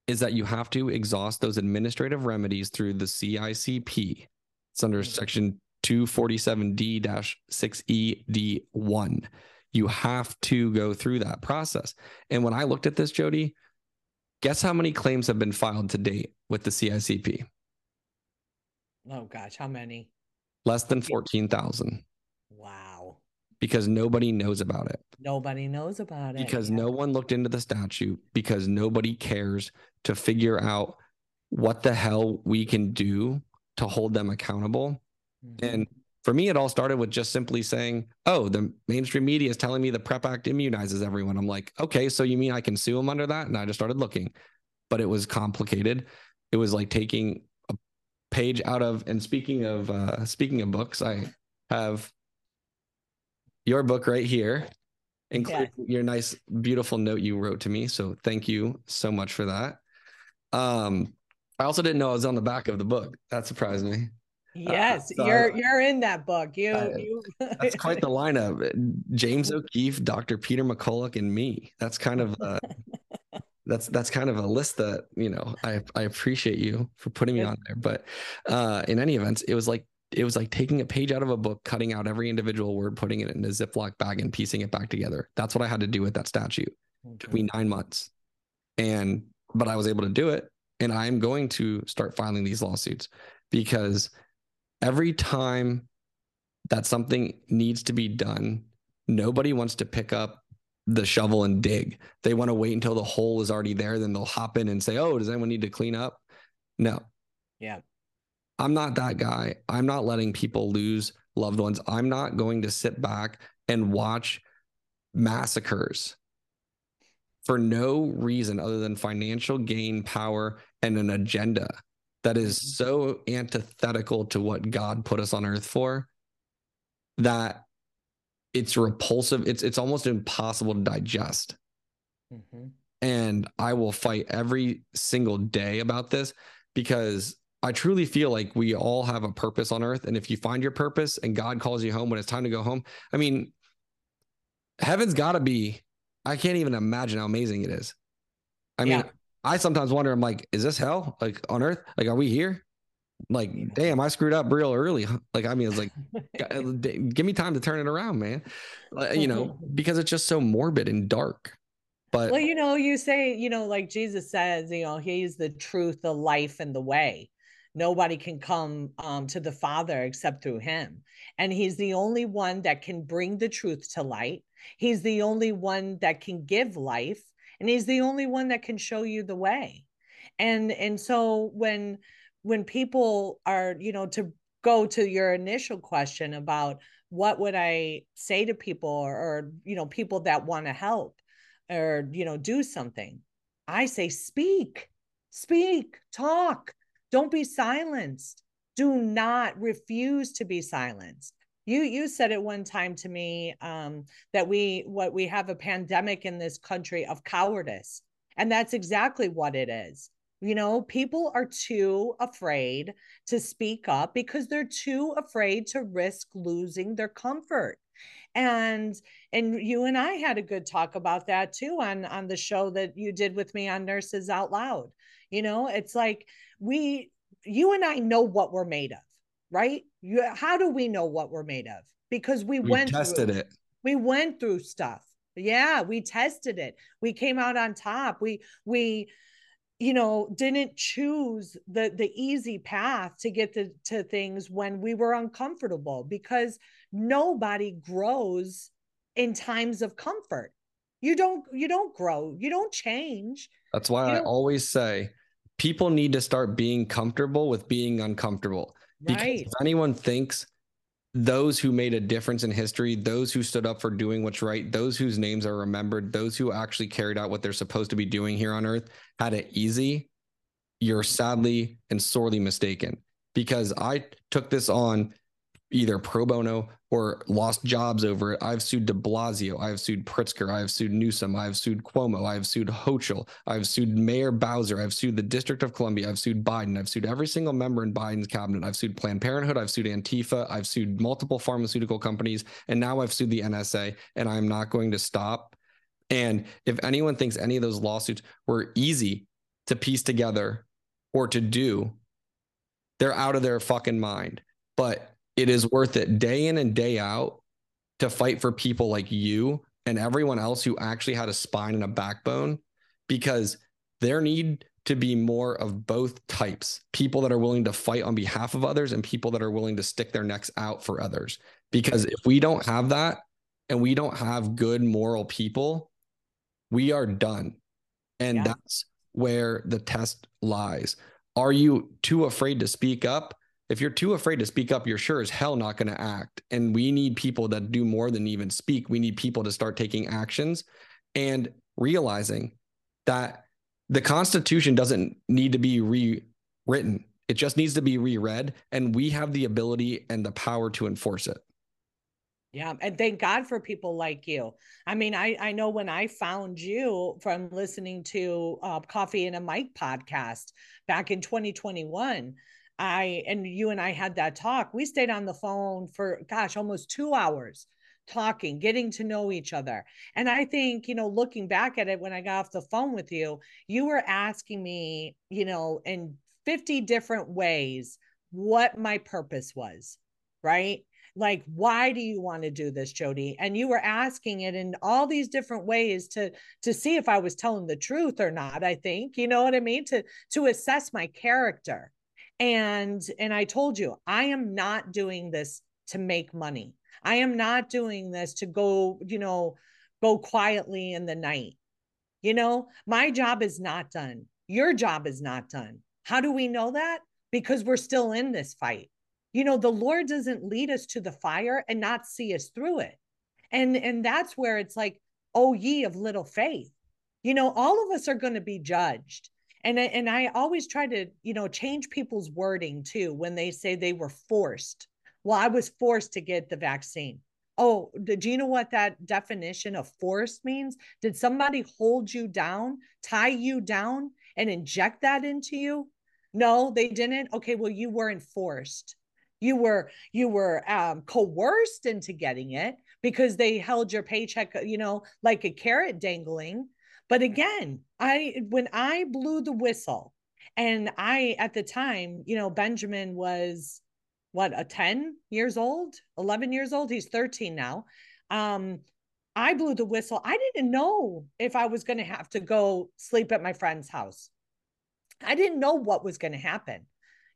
is that you have to exhaust those administrative remedies through the CICP. It's under mm-hmm. section 247D 6ED1. You have to go through that process. And when I looked at this, Jodi, guess how many claims have been filed to date with the CICP? Oh gosh, how many? Less than 14,000. Because nobody knows about it. Nobody knows about it. Because yeah. no one looked into the statute, because nobody cares to figure out what the hell we can do to hold them accountable. Mm-hmm. And for me, it all started with just simply saying, oh, the mainstream media is telling me the PREP Act immunizes everyone. I'm like, okay, so you mean I can sue them under that? And I just started looking, but it was complicated. It was like taking a page out of, and speaking of, uh, speaking of books, I have your book right here, including yeah. your nice, beautiful note you wrote to me. So thank you so much for that. Um, I also didn't know I was on the back of the book. That surprised me. Uh, yes, uh, so you're I, you're in that book. You, you that's quite the lineup. James O'Keefe, Dr. Peter McCullough, and me. That's kind of uh, that's that's kind of a list that you know. I I appreciate you for putting me on there. But uh, in any event, it was like it was like taking a page out of a book, cutting out every individual word, putting it in a Ziploc bag, and piecing it back together. That's what I had to do with that statute. Okay. took me nine months, and but I was able to do it, and I'm going to start filing these lawsuits because every time that something needs to be done, nobody wants to pick up the shovel and dig. They want to wait until the hole is already there. Then they'll hop in and say, Oh, does anyone need to clean up? No. Yeah. I'm not that guy. I'm not letting people lose loved ones. I'm not going to sit back and watch massacres for no reason other than financial gain, power, and an agenda that is mm-hmm. so antithetical to what God put us on earth for that it's repulsive. It's it's almost impossible to digest. Mm-hmm. And I will fight every single day about this because I truly feel like we all have a purpose on earth. And if you find your purpose and God calls you home when it's time to go home, I mean, heaven's got to be, I can't even imagine how amazing it is. I mean, yeah. I sometimes wonder, I'm like, is this hell? Like on earth? Like, are we here? Like, mm. damn, I screwed up real early. Like, I mean, it's like, uh, give me time to turn it around, man. You know, because it's just so morbid and dark. But well, you know, you say, you know, like Jesus says, you know, he's the truth, the life, and the way. Nobody can come um, to the Father except through him. And he's the only one that can bring the truth to light. He's the only one that can give life and he's the only one that can show you the way and and so when when people are you know to go to your initial question about what would i say to people or, or you know people that want to help or you know do something i say speak speak talk don't be silenced. Do not refuse to be silenced. You you said it one time to me um, that we what we have a pandemic in this country of cowardice and that's exactly what it is. You know people are too afraid to speak up because they're too afraid to risk losing their comfort. And and you and i had a good talk about that too on on the show that you did with me on nurses out loud you know it's like we you and i know what we're made of right? You, how do we know what we're made of? Because we, we went tested through, it. We went through stuff. Yeah, we tested it. We came out on top. We we you know didn't choose the the easy path to get to, to things when we were uncomfortable because nobody grows in times of comfort you don't you don't grow you don't change that's why i always say people need to start being comfortable with being uncomfortable because right. if anyone thinks those who made a difference in history, those who stood up for doing what's right, those whose names are remembered, those who actually carried out what they're supposed to be doing here on earth had it easy, you're sadly and sorely mistaken. Because I took this on either pro bono or lost jobs over it. I've sued de Blasio. I've sued Pritzker. I've sued Newsom. I've sued Cuomo. I've sued Hochul. I've sued Mayor Bowser. I've sued the District of Columbia. I've sued Biden. I've sued every single member in Biden's cabinet. I've sued Planned Parenthood. I've sued Antifa. I've sued multiple pharmaceutical companies. And now I've sued the NSA. And I'm not going to stop. And if anyone thinks any of those lawsuits were easy to piece together or to do, they're out of their fucking mind. But it is worth it day in and day out to fight for people like you and everyone else who actually had a spine and a backbone because there need to be more of both types people that are willing to fight on behalf of others and people that are willing to stick their necks out for others. Because if we don't have that and we don't have good moral people, we are done. And yeah. that's where the test lies. Are you too afraid to speak up? If you're too afraid to speak up, you're sure as hell not going to act. And we need people that do more than even speak. We need people to start taking actions and realizing that the Constitution doesn't need to be rewritten. It just needs to be reread. And we have the ability and the power to enforce it. Yeah, and thank God for people like you. I mean, I I know when I found you from listening to uh, Coffee and a Mike podcast back in 2021, I and you and I had that talk. We stayed on the phone for gosh, almost 2 hours talking, getting to know each other. And I think, you know, looking back at it when I got off the phone with you, you were asking me, you know, in 50 different ways what my purpose was, right? like why do you want to do this jodi and you were asking it in all these different ways to to see if i was telling the truth or not i think you know what i mean to to assess my character and and i told you i am not doing this to make money. I am not doing this to go you know go quietly in the night. You know my job is not done. Your job is not done. How do we know that? Because we're still in this fight. You know the lord doesn't lead us to the fire and not see us through it. And and that's where it's like oh ye of little faith. You know all of us are going to be judged and and i always try to you know change people's wording too when they say they were forced. Well i was forced to get the vaccine. Oh do you know what that definition of force means? Did somebody hold you down tie you down and inject that into you? No they didn't? Okay well you weren't forced. You were you were um, coerced into getting it because they held your paycheck you know like a carrot dangling but again i when i blew the whistle and i at the time you know benjamin was what a 10 years old 11 years old he's 13 now um i blew the whistle i didn't know if i was going to have to go sleep at my friend's house i didn't know what was going to happen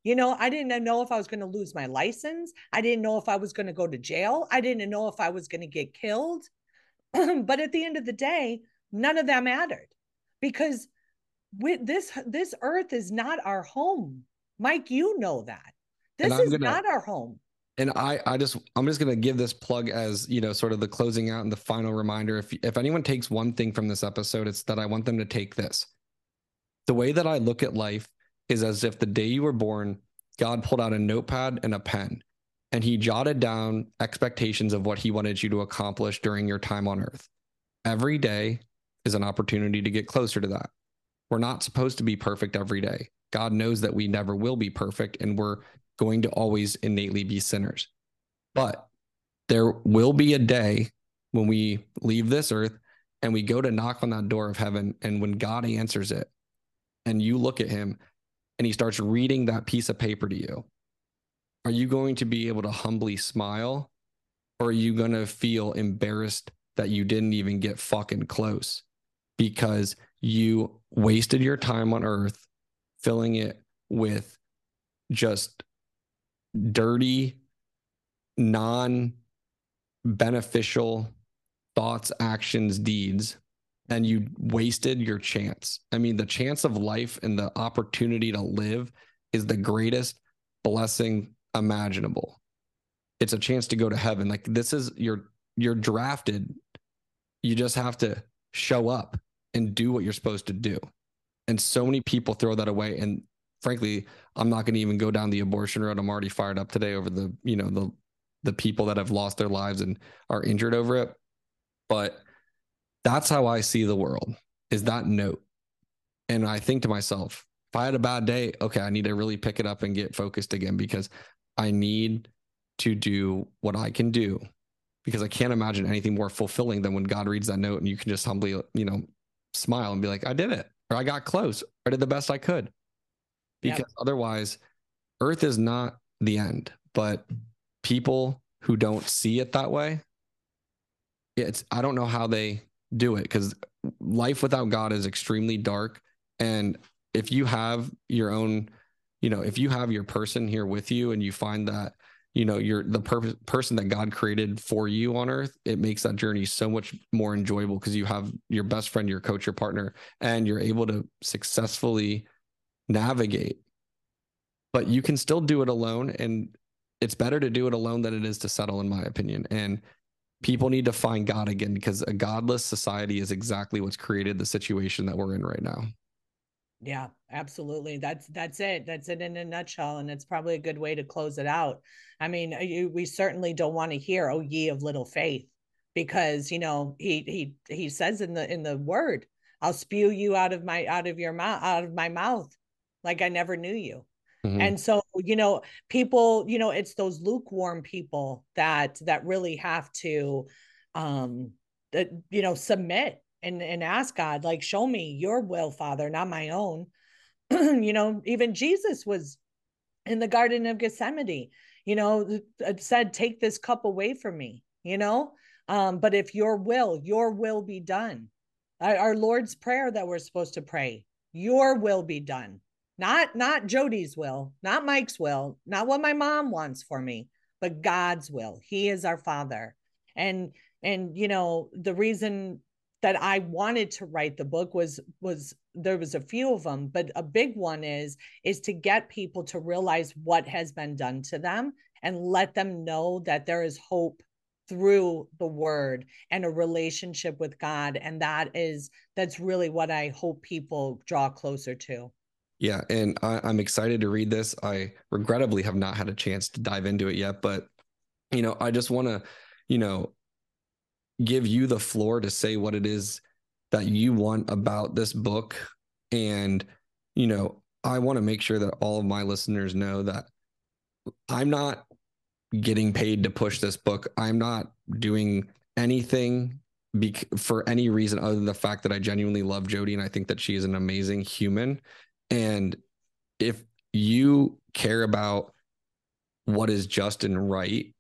you know, I didn't know if I was going to lose my license. I didn't know if I was going to go to jail. I didn't know if I was going to get killed. but at the end of the day, none of that mattered because with this this earth is not our home. Mike, you know that. This is gonna, not our home. And I I just I'm just going to give this plug as, you know, sort of the closing out and the final reminder if if anyone takes one thing from this episode, it's that I want them to take this. The way that I look at life is as if the day you were born, God pulled out a notepad and a pen and he jotted down expectations of what he wanted you to accomplish during your time on earth. Every day is an opportunity to get closer to that. We're not supposed to be perfect every day. God knows that we never will be perfect and we're going to always innately be sinners. But there will be a day when we leave this earth and we go to knock on that door of heaven. And when God answers it and you look at him and he starts reading that piece of paper to you, are you going to be able to humbly smile or are you going to feel embarrassed that you didn't even get fucking close because you wasted your time on earth filling it with just dirty, non beneficial thoughts, actions, deeds and you wasted your chance. I mean, the chance of life and the opportunity to live is the greatest blessing imaginable. It's a chance to go to heaven. Like this is you're you're drafted. You just have to show up and do what you're supposed to do. And so many people throw that away. And frankly, I'm not going to even go down the abortion road. I'm already fired up today over the, you know, the the people that have lost their lives and are injured over it. But that's how I see the world is that note. And I think to myself, if I had a bad day, okay, I need to really pick it up and get focused again because I need to do what I can do because I can't imagine anything more fulfilling than when God reads that note and you can just humbly, you know, smile and be like, I did it, or I got close, or I did the best I could. Because yep. otherwise, earth is not the end, but people who don't see it that way it's I don't know how they do it because life without God is extremely dark. And if you have your own, you know, if you have your person here with you and you find that, you know, you're the per- person that God created for you on earth, it makes that journey so much more enjoyable because you have your best friend, your coach, your partner, and you're able to successfully navigate. But you can still do it alone. And it's better to do it alone than it is to settle, in my opinion. And people need to find God again because a godless society is exactly what's created the situation that we're in right now. Yeah, absolutely. That's that's it. That's it in a nutshell, and it's probably a good way to close it out. I mean, you, we certainly don't want to hear "Oh ye of little faith," because you know he he he says in the in the word, "I'll spew you out of my out of your mouth out of my mouth, like I never knew you." Mm-hmm. And so, you know, people, you know, it's those lukewarm people that that really have to um that you know submit and and ask God like show me your will, Father, not my own. you know, even Jesus was in the garden of Gethsemane, you know, said take this cup away from me, you know? Um but if your will, your will be done. Our Lord's prayer that we're supposed to pray, your will be done not not Jodi's will, not Mike's will, not what my mom wants for me, but God's will. He is our father. And and you know, the reason that I wanted to write the book was was there was a few of them, but a big one is is to get people to realize what has been done to them and let them know that there is hope through the word and a relationship with God and that is that's really what I hope people draw closer to. Yeah, and I, am excited to read this. I regrettably have not had a chance to dive into it yet, but you know, I just want to, you know, give you the floor to say what it is that you want about this book. And, you know, I want to make sure that all of my listeners know that I'm not getting paid to push this book. I'm not doing anything for any reason other than the fact that I genuinely love Jodi and I think that she is an amazing human. And if you care about what is just and right,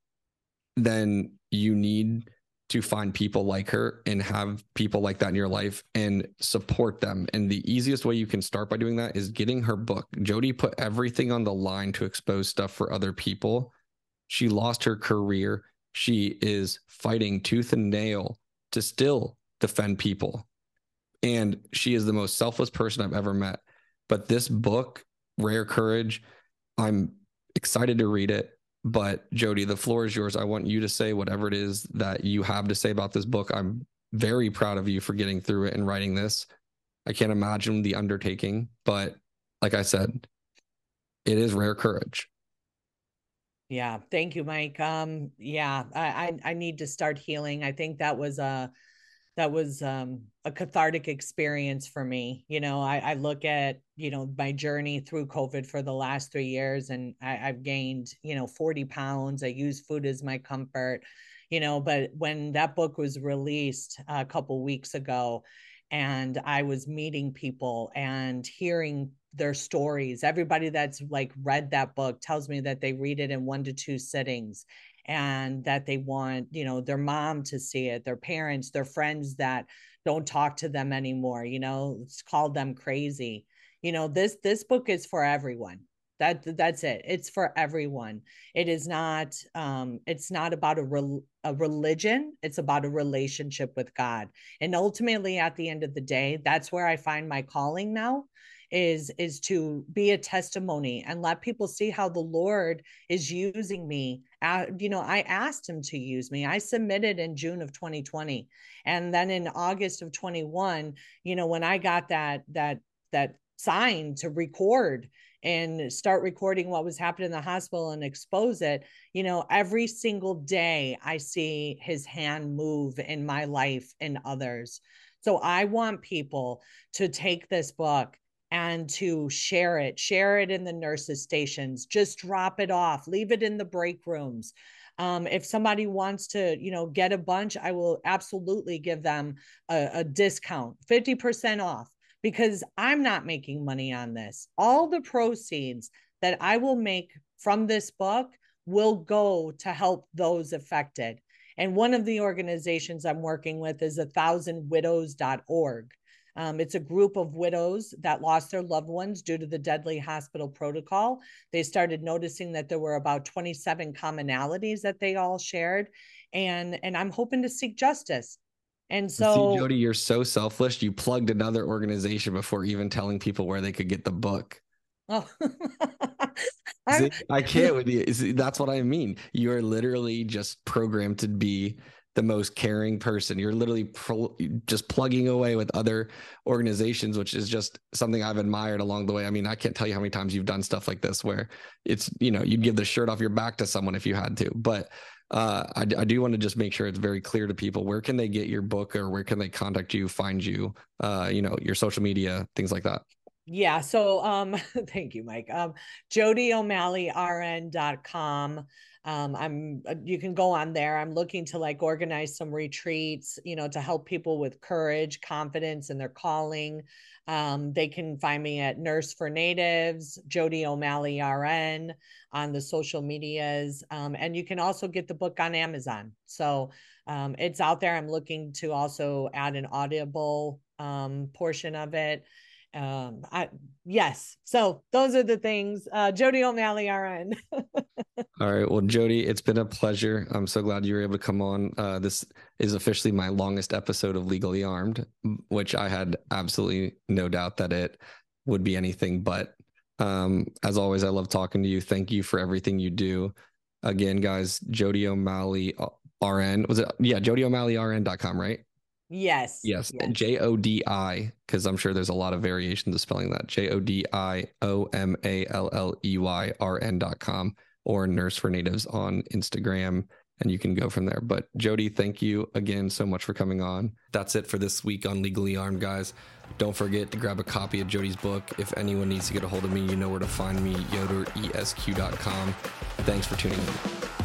then you need to find people like her and have people like that in your life and support them. And the easiest way you can start by doing that is getting her book. Jodi put everything on the line to expose stuff for other people. She lost her career. She is fighting tooth and nail to still defend people. And she is the most selfless person I've ever met. But this book, Rare Courage, I'm excited to read it. But Jodi, the floor is yours. I want you to say whatever it is that you have to say about this book. I'm very proud of you for getting through it and writing this. I can't imagine the undertaking, but like I said, it is rare courage. Yeah, thank you, Mike. Um, yeah, I, I I need to start healing. I think that was a that was um, a cathartic experience for me. You know, I, I, look at, you know, my journey through COVID for the last three years and I, have gained, you know, 40 pounds. I use food as my comfort, you know, but when that book was released a couple weeks ago and I was meeting people and hearing their stories, everybody that's like read that book tells me that they read it in one to two sittings and that they want you know their mom to see it their parents their friends that don't talk to them anymore you know it's called them crazy. You know this this book is for everyone. That that's it. It's for everyone. It is not um it's not about a, re- a religion. It's about a relationship with god. And ultimately at the end of the day that's where i find my calling now is is to be a testimony and let people see how the lord is using me uh, you know i asked him to use me. I submitted in june of 2020 and then in august of 21 you know when i got that that that sign to record and start recording what was happening in the hospital and expose it you know every single day i see his hand move in my life and others. So i want people to take this book and to share it, share it in the nurses' stations, just drop it off, leave it in the break rooms. Um, if somebody wants to, you know, get a bunch, I will absolutely give them a, a discount, 50% off, because I'm not making money on this. All the proceeds that I will make from this book will go to help those affected. And one of the organizations I'm working with is a thousandwidows.org. Um, it's a group of widows that lost their loved ones due to the deadly hospital protocol. They started noticing that there were about 27 commonalities that they all shared. And, and I'm hoping to seek justice. And so, See, Jodi, you're so selfless. You plugged another organization before even telling people where they could get the book. Oh, See, I can't with you. See, that's what I mean. You're literally just programmed to be the most caring person. You're literally pro- just plugging away with other organizations, which is just something I've admired along the way. I mean, I can't tell you how many times you've done stuff like this where it's, you know, you'd give the shirt off your back to someone if you had to. But uh, I, I, do want to just make sure it's very clear to people where can they get your book or where can they contact you, find you, uh, you know, your social media, things like that. Yeah. So um, thank you, Mike. Um, JodiO'MalleyRN.com um, i'm uh, you can go on there i'm looking to like organize some retreats you know to help people with courage confidence in their calling um, they can find me at nurse for natives jodi o'malley rn on the social medias um, and you can also get the book on amazon so um, it's out there i'm looking to also add an audible um, portion of it um i yes. So those are the things. Uh jodi o'malley rn all right. Well jodi it's been a pleasure. I'm so glad you were able to come on. Uh this is officially my longest episode of legally armed which i had absolutely no doubt that it would be anything but. Um as always i love talking to you. Thank you for everything you do. Again guys jodi o'malley uh, rn was it yeah jodi o'malley rn.com right Yes. Yes. J O D I, because I'm sure there's a lot of variations of spelling that. J O D I O M A L L E Y R N dot com or Nurse for Natives on Instagram. And you can go from there. But Jodi, thank you again so much for coming on. That's it for this week on Legally Armed, guys. Don't forget to grab a copy of Jodi's book. If anyone needs to get a hold of me, you know where to find me, yoderesq.com. Thanks for tuning in.